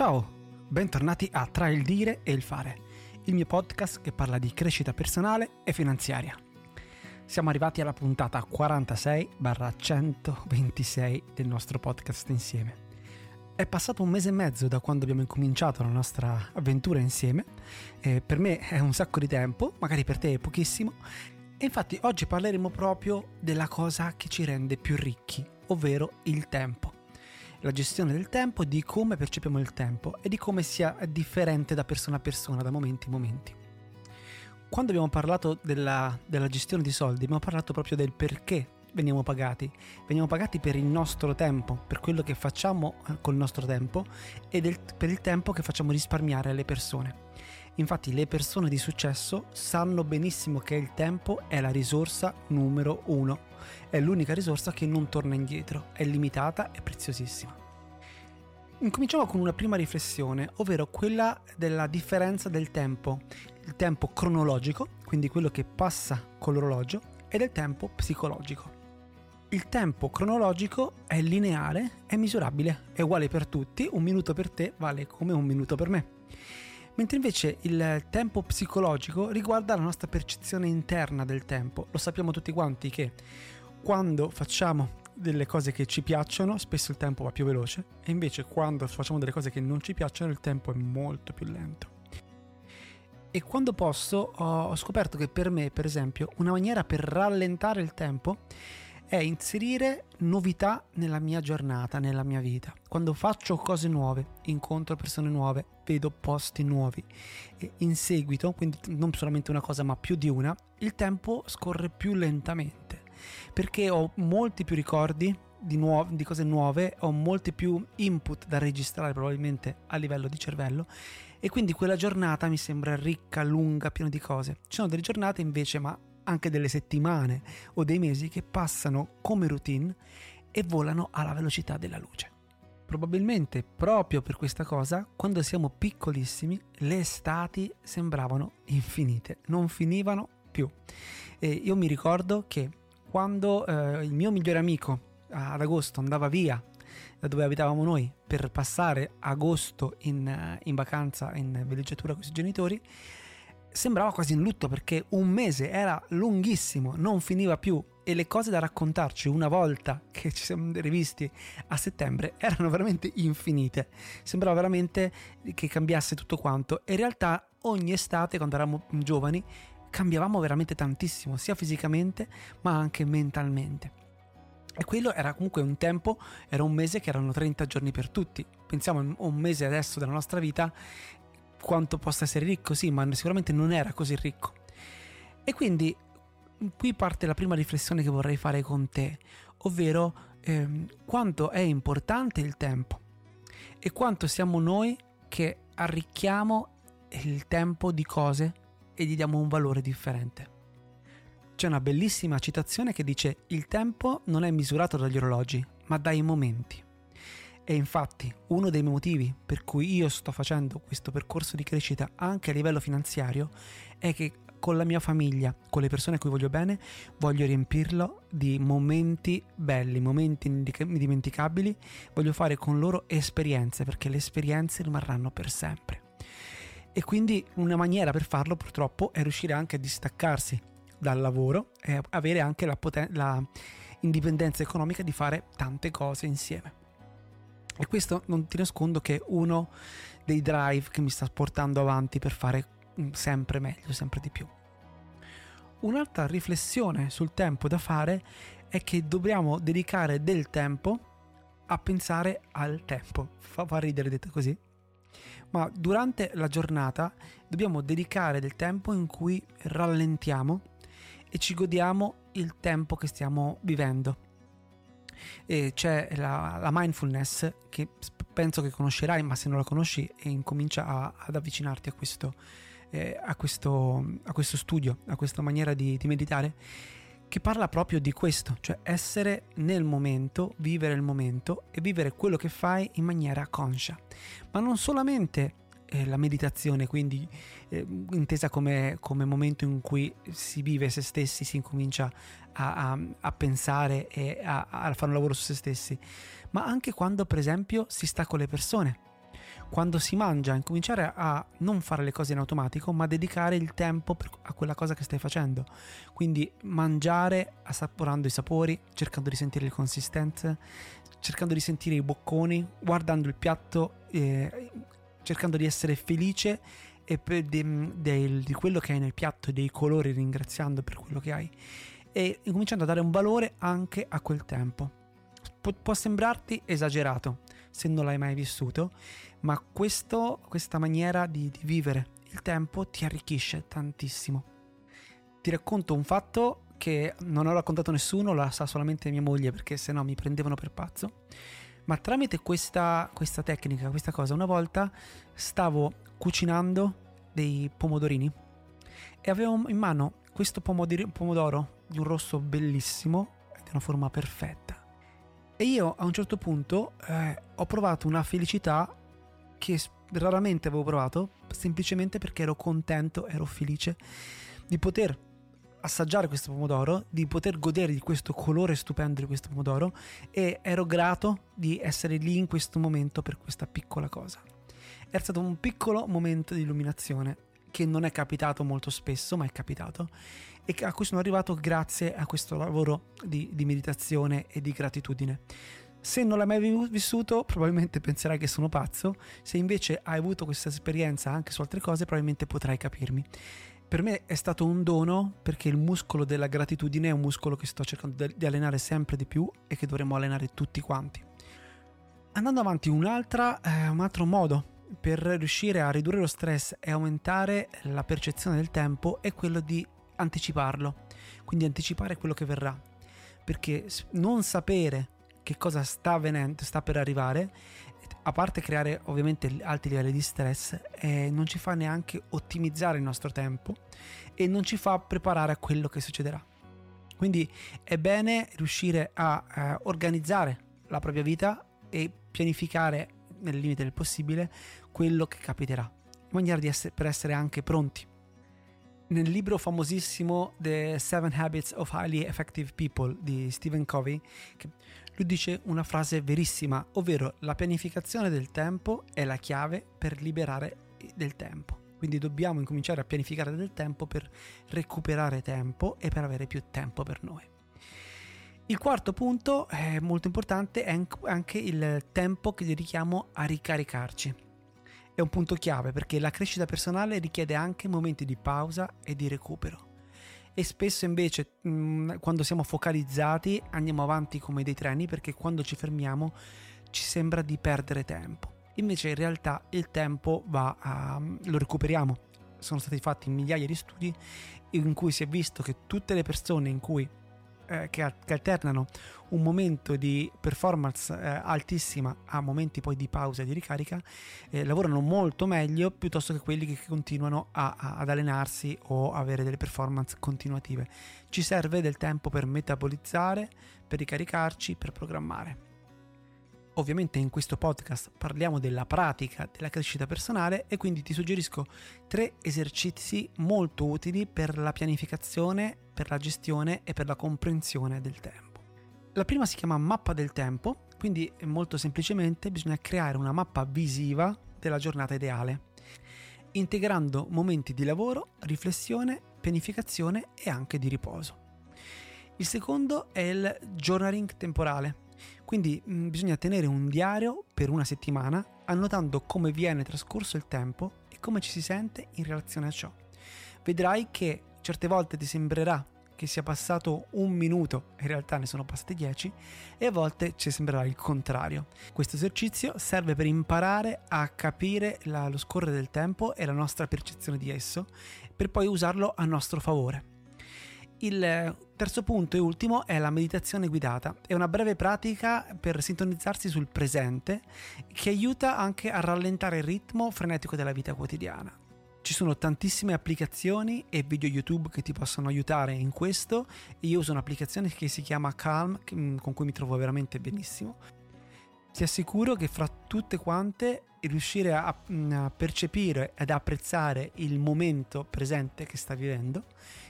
Ciao, bentornati a Tra il dire e il fare, il mio podcast che parla di crescita personale e finanziaria. Siamo arrivati alla puntata 46-126 del nostro podcast insieme. È passato un mese e mezzo da quando abbiamo incominciato la nostra avventura insieme, e per me è un sacco di tempo, magari per te è pochissimo, e infatti oggi parleremo proprio della cosa che ci rende più ricchi, ovvero il tempo la gestione del tempo, di come percepiamo il tempo e di come sia differente da persona a persona, da momenti a momenti. Quando abbiamo parlato della, della gestione di soldi, abbiamo parlato proprio del perché veniamo pagati. Veniamo pagati per il nostro tempo, per quello che facciamo eh, col nostro tempo e del, per il tempo che facciamo risparmiare alle persone. Infatti le persone di successo sanno benissimo che il tempo è la risorsa numero uno, è l'unica risorsa che non torna indietro, è limitata e preziosissima. Incominciamo con una prima riflessione, ovvero quella della differenza del tempo, il tempo cronologico, quindi quello che passa con l'orologio, e del tempo psicologico. Il tempo cronologico è lineare, è misurabile, è uguale per tutti, un minuto per te vale come un minuto per me mentre invece il tempo psicologico riguarda la nostra percezione interna del tempo. Lo sappiamo tutti quanti che quando facciamo delle cose che ci piacciono, spesso il tempo va più veloce e invece quando facciamo delle cose che non ci piacciono il tempo è molto più lento. E quando posso ho scoperto che per me, per esempio, una maniera per rallentare il tempo è inserire novità nella mia giornata, nella mia vita. Quando faccio cose nuove, incontro persone nuove, vedo posti nuovi e in seguito, quindi non solamente una cosa ma più di una, il tempo scorre più lentamente perché ho molti più ricordi di, nuo- di cose nuove, ho molti più input da registrare probabilmente a livello di cervello e quindi quella giornata mi sembra ricca, lunga, piena di cose. Ci sono delle giornate invece, ma anche delle settimane o dei mesi che passano come routine e volano alla velocità della luce. Probabilmente proprio per questa cosa, quando siamo piccolissimi, le estati sembravano infinite, non finivano più. E io mi ricordo che quando eh, il mio migliore amico ad agosto andava via da dove abitavamo noi per passare agosto in, in vacanza in villeggiatura con i suoi genitori, sembrava quasi in lutto perché un mese era lunghissimo, non finiva più e le cose da raccontarci una volta che ci siamo rivisti a settembre erano veramente infinite. Sembrava veramente che cambiasse tutto quanto e in realtà ogni estate quando eravamo giovani cambiavamo veramente tantissimo, sia fisicamente ma anche mentalmente. E quello era comunque un tempo, era un mese che erano 30 giorni per tutti. Pensiamo un mese adesso della nostra vita quanto possa essere ricco, sì, ma sicuramente non era così ricco. E quindi qui parte la prima riflessione che vorrei fare con te, ovvero ehm, quanto è importante il tempo e quanto siamo noi che arricchiamo il tempo di cose e gli diamo un valore differente. C'è una bellissima citazione che dice il tempo non è misurato dagli orologi, ma dai momenti. E infatti uno dei motivi per cui io sto facendo questo percorso di crescita anche a livello finanziario è che con la mia famiglia, con le persone a cui voglio bene, voglio riempirlo di momenti belli, momenti indimenticabili, voglio fare con loro esperienze perché le esperienze rimarranno per sempre. E quindi una maniera per farlo purtroppo è riuscire anche a distaccarsi dal lavoro e avere anche la, poten- la indipendenza economica di fare tante cose insieme. E questo non ti nascondo che è uno dei drive che mi sta portando avanti per fare mm, sempre meglio, sempre di più. Un'altra riflessione sul tempo da fare è che dobbiamo dedicare del tempo a pensare al tempo. Fa, fa ridere detto così. Ma durante la giornata dobbiamo dedicare del tempo in cui rallentiamo e ci godiamo il tempo che stiamo vivendo. E c'è la, la, mindfulness che penso che conoscerai, ma se non la conosci incomincia a, ad avvicinarti a questo, eh, a, questo, a questo, studio, a questa maniera di, di meditare che parla proprio di questo, cioè essere nel momento, vivere il momento e vivere quello che fai in maniera conscia. Ma non solamente eh, la meditazione, quindi eh, intesa come, come, momento in cui si vive se stessi, si incomincia a, a, a pensare e a, a, fare un lavoro su se stessi, ma anche quando per esempio si sta con le persone. Quando si mangia, incominciare a non fare le cose in automatico, ma dedicare il tempo a quella cosa che stai facendo. Quindi mangiare assaporando i sapori, cercando di sentire le consistenze, cercando di sentire i bocconi, guardando il piatto, eh, cercando di essere felice di, di, di quello che hai nel piatto, dei colori, ringraziando per quello che hai e incominciando a dare un valore anche a quel tempo. Pu- può sembrarti esagerato se non l'hai mai vissuto, ma questo, questa maniera di, di vivere il tempo ti arricchisce tantissimo. Ti racconto un fatto che non ho raccontato a nessuno, la sa solamente mia moglie perché se no mi prendevano per pazzo. Ma tramite questa, questa tecnica, questa cosa, una volta stavo cucinando dei pomodorini e avevo in mano questo pomodoro di un rosso bellissimo di una forma perfetta. E io a un certo punto eh, ho provato una felicità che raramente avevo provato, semplicemente perché ero contento, ero felice di poter assaggiare questo pomodoro, di poter godere di questo colore stupendo di questo pomodoro e ero grato di essere lì in questo momento per questa piccola cosa. Era stato un piccolo momento di illuminazione che non è capitato molto spesso, ma è capitato, e a cui sono arrivato grazie a questo lavoro di, di meditazione e di gratitudine. Se non l'hai mai vissuto, probabilmente penserai che sono pazzo, se invece hai avuto questa esperienza anche su altre cose, probabilmente potrai capirmi. Per me è stato un dono perché il muscolo della gratitudine è un muscolo che sto cercando di allenare sempre di più e che dovremmo allenare tutti quanti. Andando avanti, eh, un altro modo per riuscire a ridurre lo stress e aumentare la percezione del tempo è quello di anticiparlo, quindi anticipare quello che verrà, perché non sapere che cosa sta avvenendo, sta per arrivare, a parte creare ovviamente alti livelli di stress, eh, non ci fa neanche ottimizzare il nostro tempo e non ci fa preparare a quello che succederà. Quindi è bene riuscire a eh, organizzare la propria vita e pianificare nel limite del possibile quello che capiterà, in maniera essere, per essere anche pronti. Nel libro famosissimo The Seven Habits of Highly Effective People di Stephen Covey, lui dice una frase verissima, ovvero la pianificazione del tempo è la chiave per liberare del tempo. Quindi dobbiamo incominciare a pianificare del tempo per recuperare tempo e per avere più tempo per noi. Il quarto punto, è molto importante, è anche il tempo che dedichiamo a ricaricarci. È un punto chiave perché la crescita personale richiede anche momenti di pausa e di recupero. E spesso invece quando siamo focalizzati andiamo avanti come dei treni perché quando ci fermiamo ci sembra di perdere tempo. Invece in realtà il tempo va a, lo recuperiamo. Sono stati fatti migliaia di studi in cui si è visto che tutte le persone in cui eh, che, che, alternano un momento di performance eh, altissima a momenti poi di pausa e di ricarica, eh, lavorano molto meglio piuttosto che quelli che continuano a, a, ad allenarsi o avere delle performance continuative. Ci serve del tempo per metabolizzare, per ricaricarci, per programmare. Ovviamente in questo podcast parliamo della pratica della crescita personale e quindi ti suggerisco tre esercizi molto utili per la pianificazione, per la gestione e per la comprensione del tempo. La prima si chiama mappa del tempo, quindi molto semplicemente bisogna creare una mappa visiva della giornata ideale, integrando momenti di lavoro, riflessione, pianificazione e anche di riposo. Il secondo è il journaling temporale, quindi mm, bisogna tenere un diario per una settimana annotando come viene trascorso il tempo e come ci si sente in relazione a ciò. Vedrai che certe volte ti sembrerà che sia passato un minuto, in realtà ne sono passati dieci, e a volte ci sembrerà il contrario. Questo esercizio serve per imparare a capire la, lo scorrere del tempo e la nostra percezione di esso, per poi usarlo a nostro favore. Il terzo punto e ultimo è la meditazione guidata. È una breve pratica per sintonizzarsi sul presente che aiuta anche a rallentare il ritmo frenetico della vita quotidiana. Ci sono tantissime applicazioni e video YouTube che ti possono aiutare in questo. Io uso un'applicazione che si chiama Calm, mm, con cui mi trovo veramente benissimo. Ti assicuro che fra tutte quante riuscire a, a percepire ed apprezzare il momento presente che sta vivendo,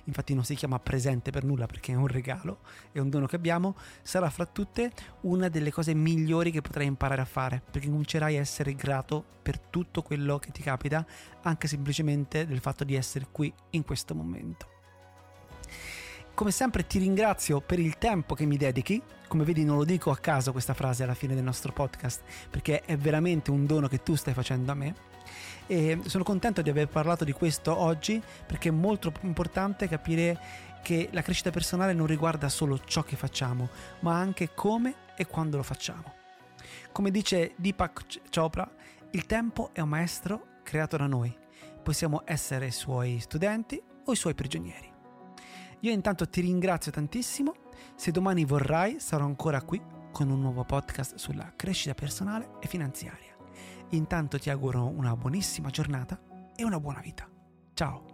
infatti non si chiama presente per nulla perché è un regalo, è un dono che abbiamo, sarà fra tutte una delle cose migliori che potrai imparare a fare, perché comincerai a essere grato per tutto quello che ti capita, anche semplicemente del fatto di essere qui in questo momento. Come sempre ti ringrazio per il tempo che mi dedichi. Come vedi non lo dico a caso questa frase alla fine del nostro podcast, perché è veramente un dono che tu stai facendo a me. E sono contento di aver parlato di questo oggi perché è molto importante capire che la crescita personale non riguarda solo ciò che facciamo, ma anche come e quando lo facciamo. Come dice Deepak Chopra, il tempo è un maestro creato da noi. Possiamo essere i suoi studenti o i suoi prigionieri. Io intanto ti ringrazio tantissimo, se domani vorrai sarò ancora qui con un nuovo podcast sulla crescita personale e finanziaria. Intanto ti auguro una buonissima giornata e una buona vita. Ciao!